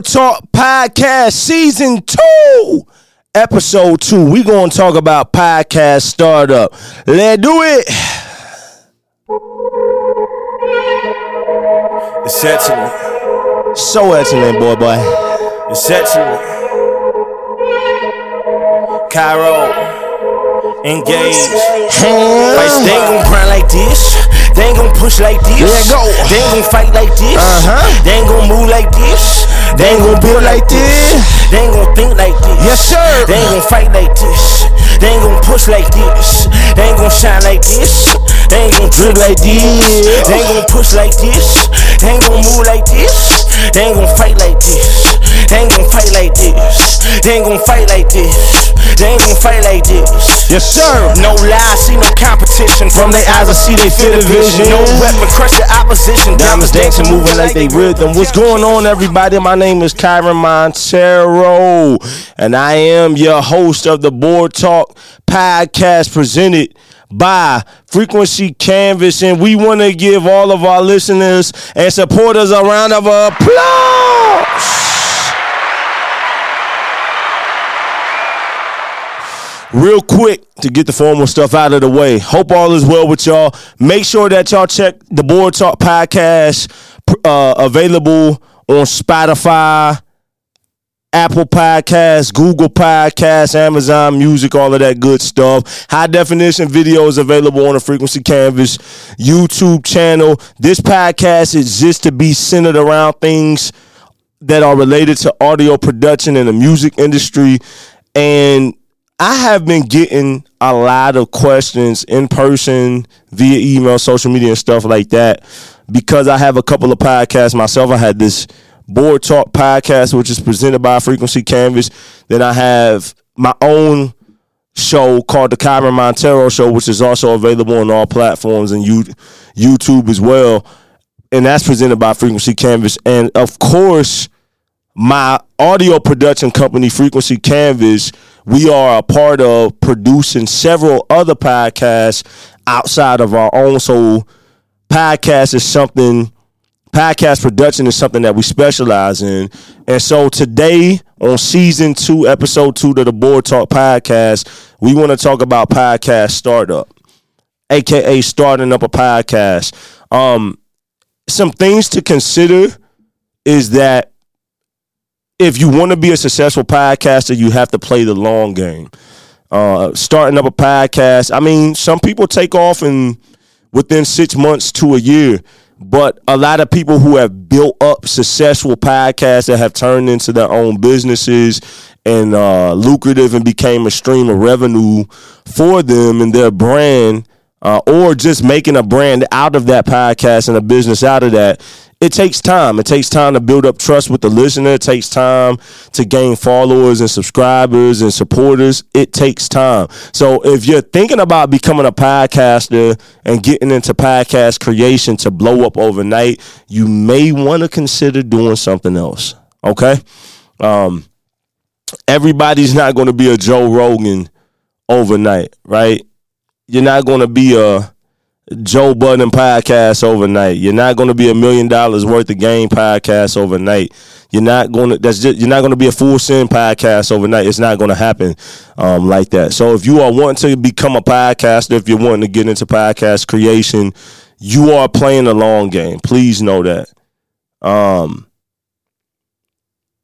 Talk Podcast Season 2, Episode 2. we going to talk about podcast startup. Let's do it. It's excellent. So excellent, boy, boy. It's excellent. Cairo, engage. Fights, they ain't gon' grind like this. They ain't gon' push like this. Let go. They ain't gon' fight like this. Uh-huh. They ain't gon' move like this. They ain't gon' build like this. They ain't gon' think like this. Yes, sir. They ain't gon' fight like this. They ain't gon' push like this. They ain't gon' shine like this. They ain't gon' drip like this. They ain't gon' push like this. They ain't gon' move like this. They ain't gon' fight like this. They ain't gon' fight like this. They ain't gon' fight like this. They ain't gon' fight like this. Yes, sir. No lies, see no competition. From their eyes, I see they feel the vision. No weapon, crush the opposition. Diamonds dancing, moving like they rhythm. What's going on, everybody? My name is Kyren Monteiro, and I am your host of the Board Talk podcast presented by Frequency Canvas. And we want to give all of our listeners and supporters a round of applause. Real quick to get the formal stuff out of the way. Hope all is well with y'all. Make sure that y'all check the Board Talk podcast uh, available on Spotify, Apple Podcasts, Google Podcasts, Amazon Music, all of that good stuff. High definition videos available on the Frequency Canvas YouTube channel. This podcast exists to be centered around things that are related to audio production in the music industry. And I have been getting a lot of questions in person, via email, social media, and stuff like that because I have a couple of podcasts myself. I had this Board Talk podcast, which is presented by Frequency Canvas. Then I have my own show called the Kyren Monteiro Show, which is also available on all platforms and YouTube as well. And that's presented by Frequency Canvas. And of course, my audio production company, Frequency Canvas, we are a part of producing several other podcasts outside of our own. So, podcast is something, podcast production is something that we specialize in. And so, today on season two, episode two of the Board Talk podcast, we want to talk about podcast startup, aka starting up a podcast. Um, some things to consider is that if you want to be a successful podcaster, you have to play the long game. Uh, starting up a podcast, I mean, some people take off in within six months to a year, but a lot of people who have built up successful podcasts that have turned into their own businesses and uh, lucrative and became a stream of revenue for them and their brand. Uh, or just making a brand out of that podcast and a business out of that it takes time. It takes time to build up trust with the listener. It takes time to gain followers and subscribers and supporters. It takes time. So if you're thinking about becoming a podcaster and getting into podcast creation to blow up overnight, you may want to consider doing something else. Okay? Um, everybody's not going to be a Joe Rogan overnight, right? You're not going to be a Joe Budden podcast overnight. You're not going to be a million dollars worth of game podcast overnight. You're not going to. That's just. You're not going to be a full send podcast overnight. It's not going to happen um, like that. So if you are wanting to become a podcaster, if you're wanting to get into podcast creation, you are playing the long game. Please know that. Um.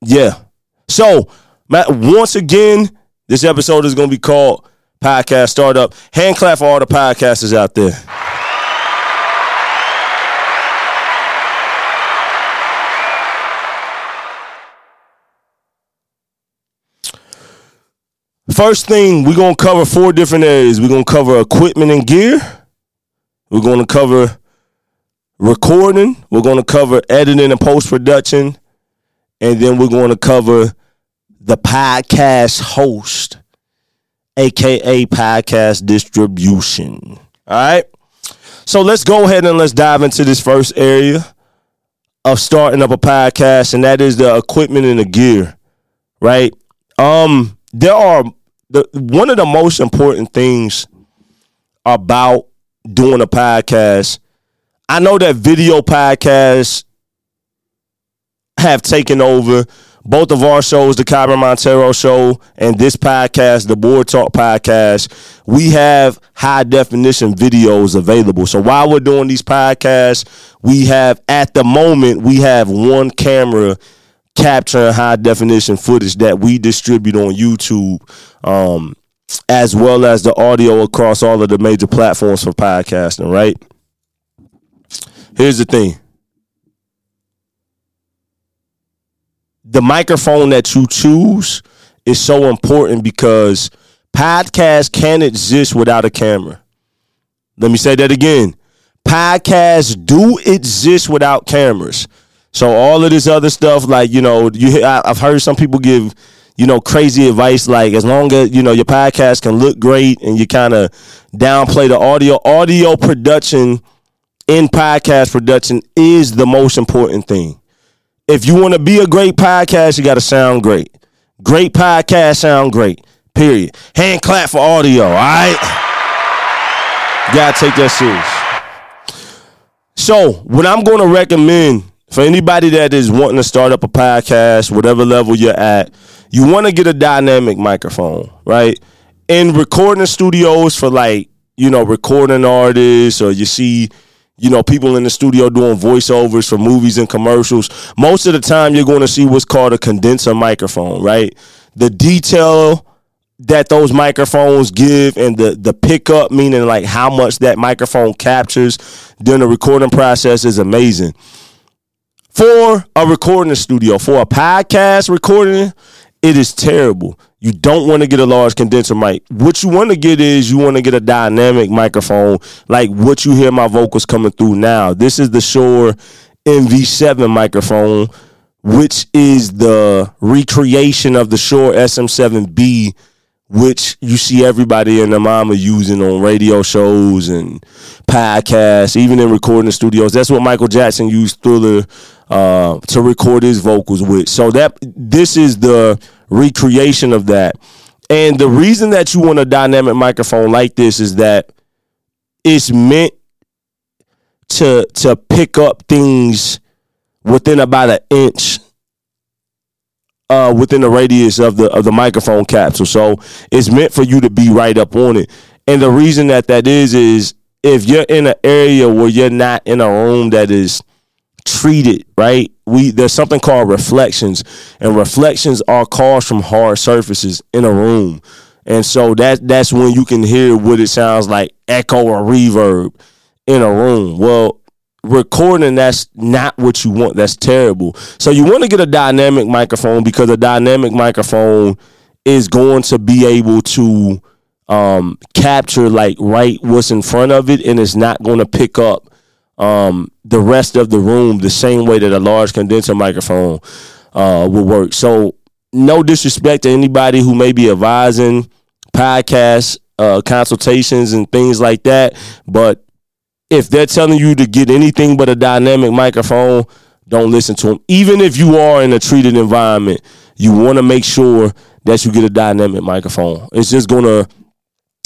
Yeah. So, Matt, once again, this episode is going to be called Podcast Startup. Hand clap for all the podcasters out there. First thing, we're going to cover four different areas. We're going to cover equipment and gear. We're going to cover recording. We're going to cover editing and post production. And then we're going to cover the podcast host, aka podcast distribution. All right. So let's go ahead and let's dive into this first area of starting up a podcast, and that is the equipment and the gear. Right. Um, there are the one of the most important things about doing a podcast. I know that video podcasts have taken over both of our shows, the Kyren Monteiro show and this podcast, the Board Talk podcast, we have high definition videos available. So while we're doing these podcasts, we have at the moment we have one camera capturing high definition footage that we distribute on YouTube, um, as well as the audio across all of the major platforms for podcasting. Right. Here's the thing the microphone that you choose is so important because podcasts can't exist without a camera. Let me say that again. Podcasts do exist without cameras. So all of this other stuff, like you know, you I've heard some people give you know crazy advice like as long as you know your podcast can look great and you kind of downplay the audio. Audio production in podcast production is the most important thing if you want to be a great podcast, you got to sound great. Great podcast sound great. Period. Hand clap for audio. All right. gotta take that serious. So, what I'm going to recommend for anybody that is wanting to start up a podcast, whatever level you're at, you want to get a dynamic microphone, right? In recording studios for like, you know, recording artists, or you see you know, people in the studio doing voiceovers for movies and commercials. Most of the time, you're going to see what's called a condenser microphone, right? The detail that those microphones give and the the pickup, meaning like how much that microphone captures during the recording process, is amazing. For a recording studio, for a podcast recording, it is terrible. You don't want to get a large condenser mic. What you want to get is you want to get a dynamic microphone, like what you hear my vocals coming through now. This is the Shure MV7 microphone, which is the recreation of the Shure SM7B, which you see everybody in the mama using on radio shows and podcasts, even in recording studios. That's what Michael Jackson used Thriller uh, to record his vocals with. So that this is the recreation of that. And the reason that you want a dynamic microphone like this is that it's meant to to pick up things within about an inch uh, within the radius of the of the microphone capsule. So it's meant for you to be right up on it. And the reason that that is is if you're in an area where you're not in a room that is treated right we there's something called reflections and reflections are caused from hard surfaces in a room and so that that's when you can hear what it sounds like echo or reverb in a room well recording that's not what you want that's terrible so you want to get a dynamic microphone because a dynamic microphone is going to be able to um, capture like right what's in front of it and it's not going to pick up um, the rest of the room the same way that a large condenser microphone uh, will work. So, no disrespect to anybody who may be advising podcasts, uh, consultations, and things like that, but if they're telling you to get anything but a dynamic microphone, don't listen to them. Even if you are in a treated environment, you want to make sure that you get a dynamic microphone. It's just gonna,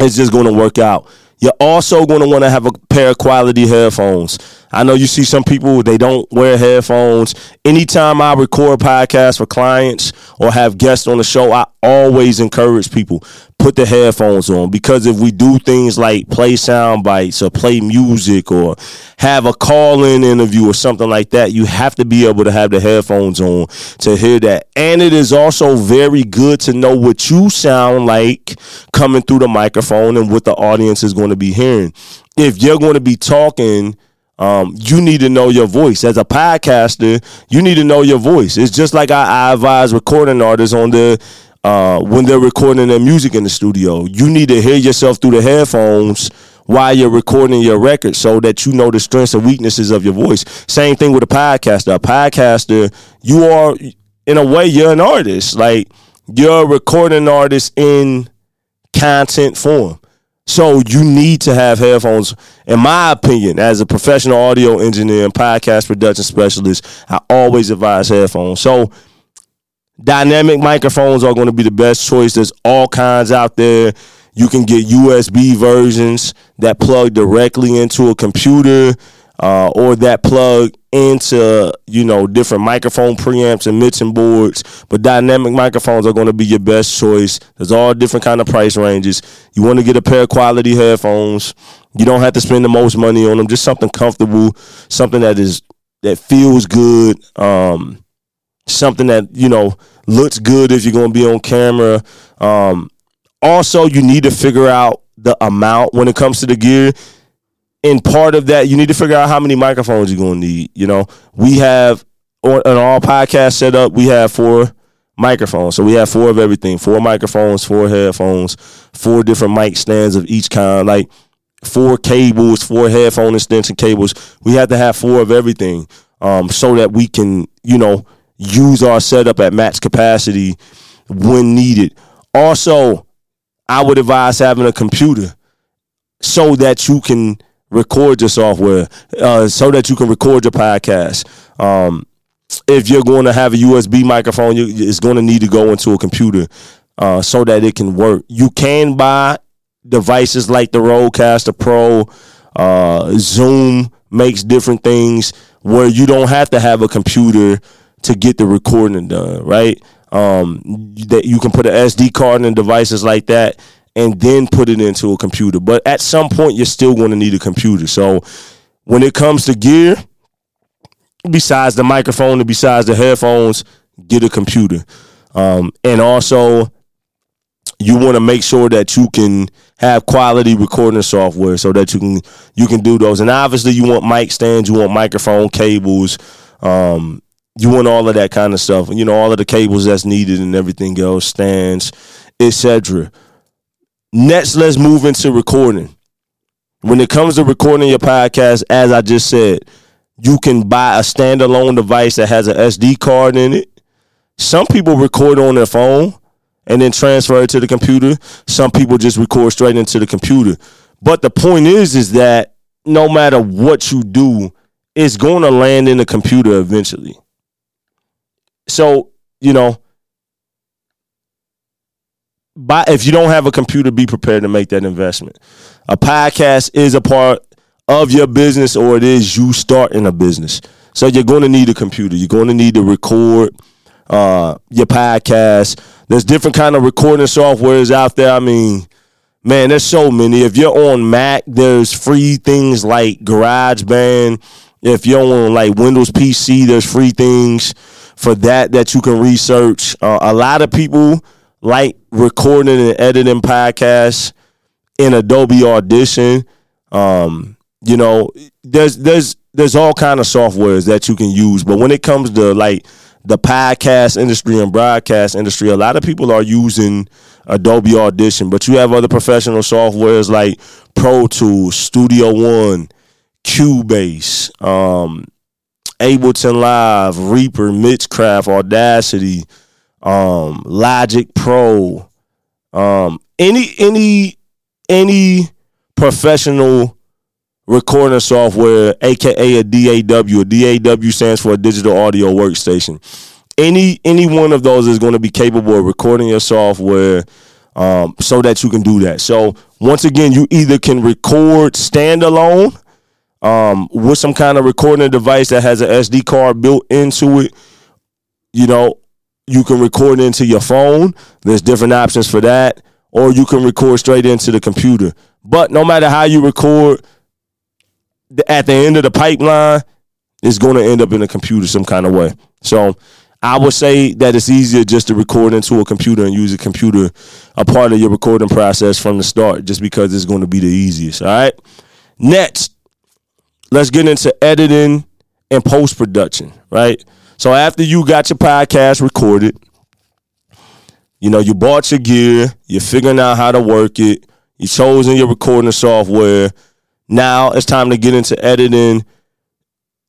it's just gonna work out. You're also to want to have a pair of quality headphones. I know you see some people they don't wear headphones. Anytime I record podcasts for clients or have guests on the show, I always encourage people put the headphones on because if we do things like play sound bites or play music or have a call-in interview or something like that, you have to be able to have the headphones on to hear that. And it is also very good to know what you sound like coming through the microphone and what the audience is going to be hearing. If you're going to be talking um, you need to know your voice. As a podcaster, you need to know your voice. It's just like I, I advise recording artists on the uh, when they're recording their music in the studio. You need to hear yourself through the headphones while you're recording your record so that you know the strengths and weaknesses of your voice. Same thing with a podcaster. A podcaster, you are, in a way, you're an artist. Like, you're a recording artist in content form. So you need to have headphones. In my opinion, as a professional audio engineer and podcast production specialist, I always advise headphones. So Dynamic microphones are going to be the best choice. There's all kinds out there. You can get USB versions that plug directly into a computer uh, or that plug into you know different microphone preamps and mixing boards but dynamic microphones are going to be your best choice. There's all different kind of price ranges. You want to get a pair of quality headphones. You don't have to spend the most money on them just something comfortable something that is that feels good um, something that you know looks good if you're going to be on camera. Um, also you need to figure out the amount when it comes to the gear in part of that, you need to figure out how many microphones you're going to need. You know, we have on, on our podcast setup, we have four microphones. So we have four of everything: four microphones, four headphones, four different mic stands of each kind, like four cables, four headphone extension cables. We have to have four of everything, um, so that we can, you know, use our setup at max capacity when needed. Also, I would advise having a computer so that you can record your software uh, so that you can record your podcast. Um, if you're going to have a USB microphone, you, it's going to need to go into a computer uh, so that it can work. You can buy devices like the Rodecaster Pro, uh, Zoom makes different things where you don't have to have a computer to get the recording done, right? Um, that you can put an SD card in devices like that and then put it into a computer. But at some point, you're still going to need a computer. So when it comes to gear, besides the microphone and besides the headphones, get a computer. Um, and also, you want to make sure that you can have quality recording software so that you can you can do those. And obviously, you want mic stands, you want microphone cables, um, you want all of that kind of stuff. You know, all of the cables that's needed and everything else, stands, etc. Next, let's move into recording. When it comes to recording your podcast, as I just said, you can buy a standalone device that has an SD card in it. Some people record on their phone and then transfer it to the computer. Some people just record straight into the computer. But the point is, is that no matter what you do, it's going to land in the computer eventually. So, you know, buy if you don't have a computer, be prepared to make that investment. A podcast is a part of your business, or it is you starting a business. So you're going to need a computer. You're going to need to record uh, your podcast. There's different kind of recording softwares out there. I mean, man, there's so many. If you're on Mac, there's free things like GarageBand. If you're on like Windows PC, there's free things for that that you can research. Uh, a lot of people like recording and editing podcasts in Adobe Audition. Um, you know, there's there's there's all kind of softwares that you can use, but when it comes to like the podcast industry and broadcast industry, a lot of people are using Adobe Audition, but you have other professional softwares like Pro Tools, Studio One, Cubase, um, Ableton Live, Reaper, Mixcraft, Audacity, um, Logic Pro, um, any any any professional recording software, aka a DAW. A DAW stands for a digital audio workstation. Any any one of those is going to be capable of recording your software um, so that you can do that. So once again, you either can record standalone um, with some kind of recording device that has an SD card built into it, you know, you can record into your phone. There's different options for that. Or you can record straight into the computer. But no matter how you record, at the end of the pipeline, it's going to end up in a computer some kind of way. So I would say that it's easier just to record into a computer and use a computer a part of your recording process from the start, just because it's going to be the easiest. All right. Next, let's get into editing and post production. Right. So after you got your podcast recorded, you know, you bought your gear, you're figuring out how to work it, you chosen your recording software. Now it's time to get into editing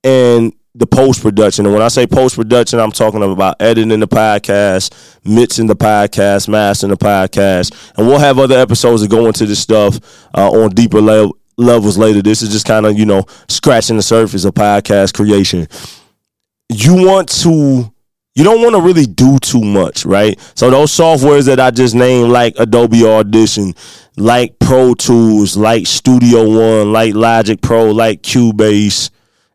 and the post production. And when I say post production, I'm talking about editing the podcast, mixing the podcast, mastering the podcast. And we'll have other episodes that go into this stuff uh, on deeper level levels later. This is just kind of, you know, scratching the surface of podcast creation you want to you don't want to really do too much, right? So those softwares that I just named, like Adobe Audition, like Pro Tools, like Studio One, like Logic Pro, like Cubase,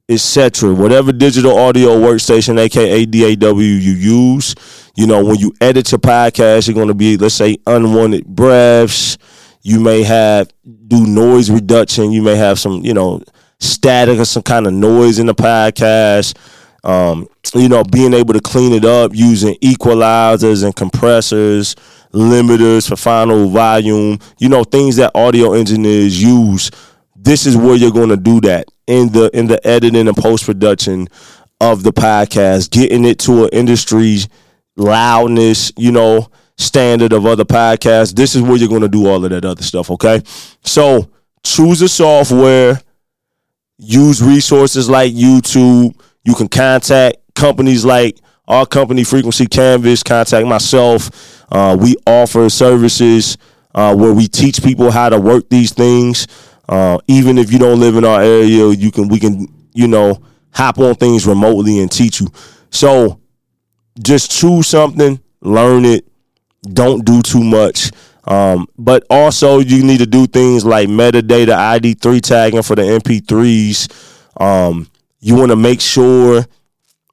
etc. Whatever digital audio workstation, aka DAW, you use. You know, when you edit your podcast, you're going to be, let's say, unwanted breaths. You may have do noise reduction. You may have some, you know, static or some kind of noise in the podcast. Um, you know, being able to clean it up using equalizers and compressors, limiters for final volume, you know, things that audio engineers use. This is where you're going to do that in the in the editing and post production of the podcast, getting it to an industry loudness, you know, standard of other podcasts. This is where you're going to do all of that other stuff, okay? So, choose a software, use resources like YouTube, you can contact companies like our company, Frequency Canvas, contact myself. Uh, we offer services uh, where we teach people how to work these things. Uh, even if you don't live in our area, you can we can you know hop on things remotely and teach you. So just choose something, learn it. Don't do too much. Um, but also you need to do things like metadata ID3 tagging for the MP3s. Um, you want to make sure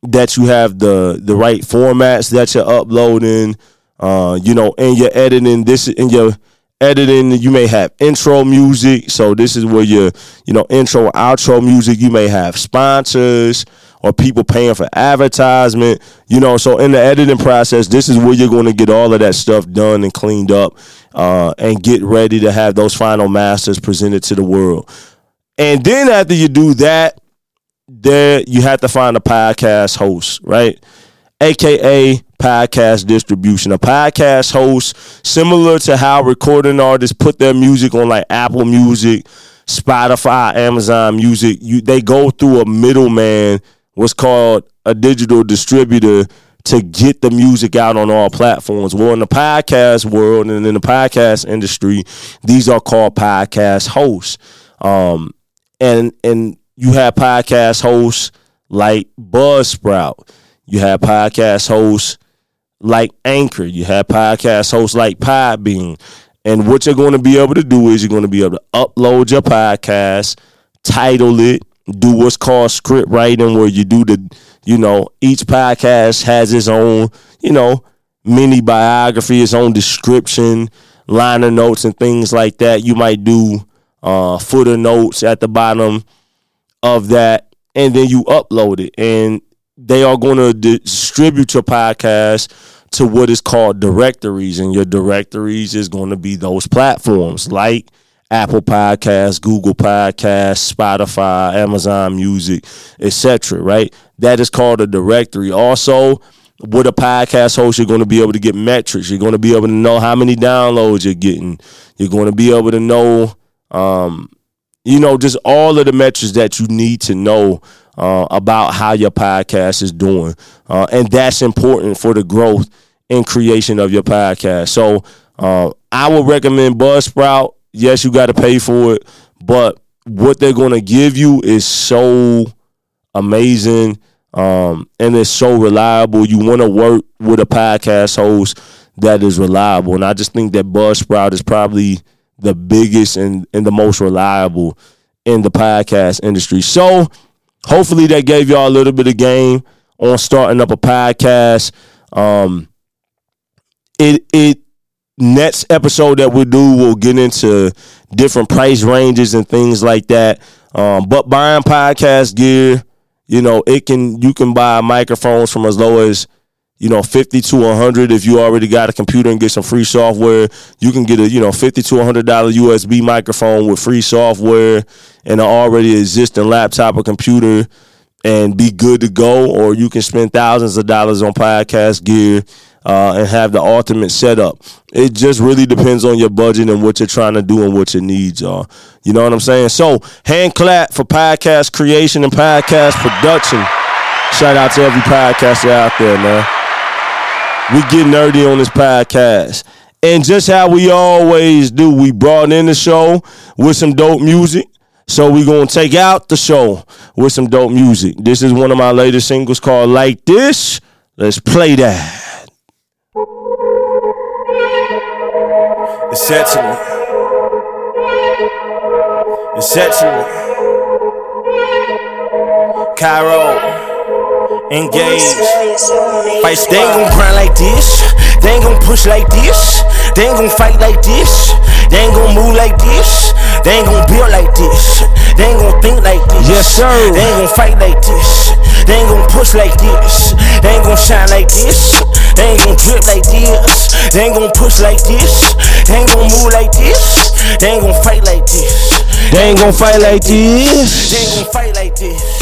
that you have the the right formats that you're uploading. Uh, you know, and you're editing this in your editing. You may have intro music, so this is where your you know intro or outro music. You may have sponsors or people paying for advertisement. You know, so in the editing process, this is where you're going to get all of that stuff done and cleaned up, uh, and get ready to have those final masters presented to the world. And then after you do that, there you have to find a podcast host, right? AKA podcast distribution. A podcast host, similar to how recording artists put their music on like Apple Music, Spotify, Amazon Music, you they go through a middleman, what's called a digital distributor to get the music out on all platforms. Well, in the podcast world and in the podcast industry, these are called podcast hosts. Um, and and you have podcast hosts like Buzzsprout. You have podcast hosts like Anchor. You have podcast hosts like Podbean. And what you're going to be able to do is you're going to be able to upload your podcast, title it, do what's called script writing, where you do the, you know, each podcast has its own, you know, mini biography, its own description, liner notes, and things like that. You might do uh, footer notes at the bottom of that, and then you upload it, and they are going to distribute your podcast to what is called directories, and your directories is going to be those platforms like Apple Podcasts, Google Podcasts, Spotify, Amazon Music, etc. Right? That is called a directory. Also, with a podcast host, you're going to be able to get metrics. You're going to be able to know how many downloads you're getting. You're going to be able to know um, you know, just all of the metrics that you need to know uh, about how your podcast is doing. Uh, and that's important for the growth and creation of your podcast. So uh, I would recommend Buzzsprout. Yes, you got to pay for it, but what they're going to give you is so amazing um, and it's so reliable. You want to work with a podcast host that is reliable. And I just think that Buzzsprout is probably – the biggest and, and the most reliable in the podcast industry. So hopefully that gave y'all a little bit of game on starting up a podcast. Um, it it next episode that we do we'll get into different price ranges and things like that. Um, but buying podcast gear, you know, it can you can buy microphones from as low as you know, 50 to 100 if you already got a computer and get some free software. You can get a, you know, 50 to 100 dollar USB microphone with free software and an already existing laptop or computer and be good to go or you can spend thousands of dollars on podcast gear uh, and have the ultimate setup. It just really depends on your budget and what you're trying to do and what your needs are. You know what I'm saying? So, hand clap for podcast creation and podcast production. Shout out to every podcaster out there, man we get nerdy on this podcast. And just how we always do, we brought in the show with some dope music. So we gonna take out the show with some dope music. This is one of my latest singles called Like This. Let's play that. It's excellent. It's set to me. Cairo. Engage. Fight, they ain't gon' grind like this. They ain't gon' push like this. They ain't gon' fight like this. They ain't gon' move like this. They ain't gon' build like this. They ain't gon' think like this. Yes, sir. They ain't gon' fight like this. They ain't gon' push like this. They ain't gon' shine like this. They ain't gon' drip like this. They ain't gon' push like this. They ain't gon' move like this. They ain't gon' fight like this. They ain't gon' fight like this. They ain't gon' fight like this.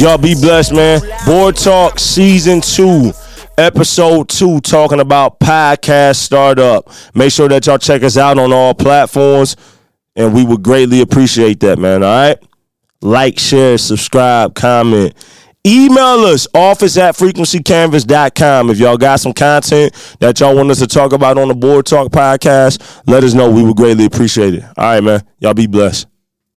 Y'all be blessed, man. Board Talk Season 2, Episode 2, talking about podcast startup. Make sure that y'all check us out on all platforms, and we would greatly appreciate that, man. All right? Like, share, subscribe, comment. Email us, office at frequencycanvas.com. If y'all got some content that y'all want us to talk about on the Board Talk podcast, let us know. We would greatly appreciate it. All right, man. Y'all be blessed.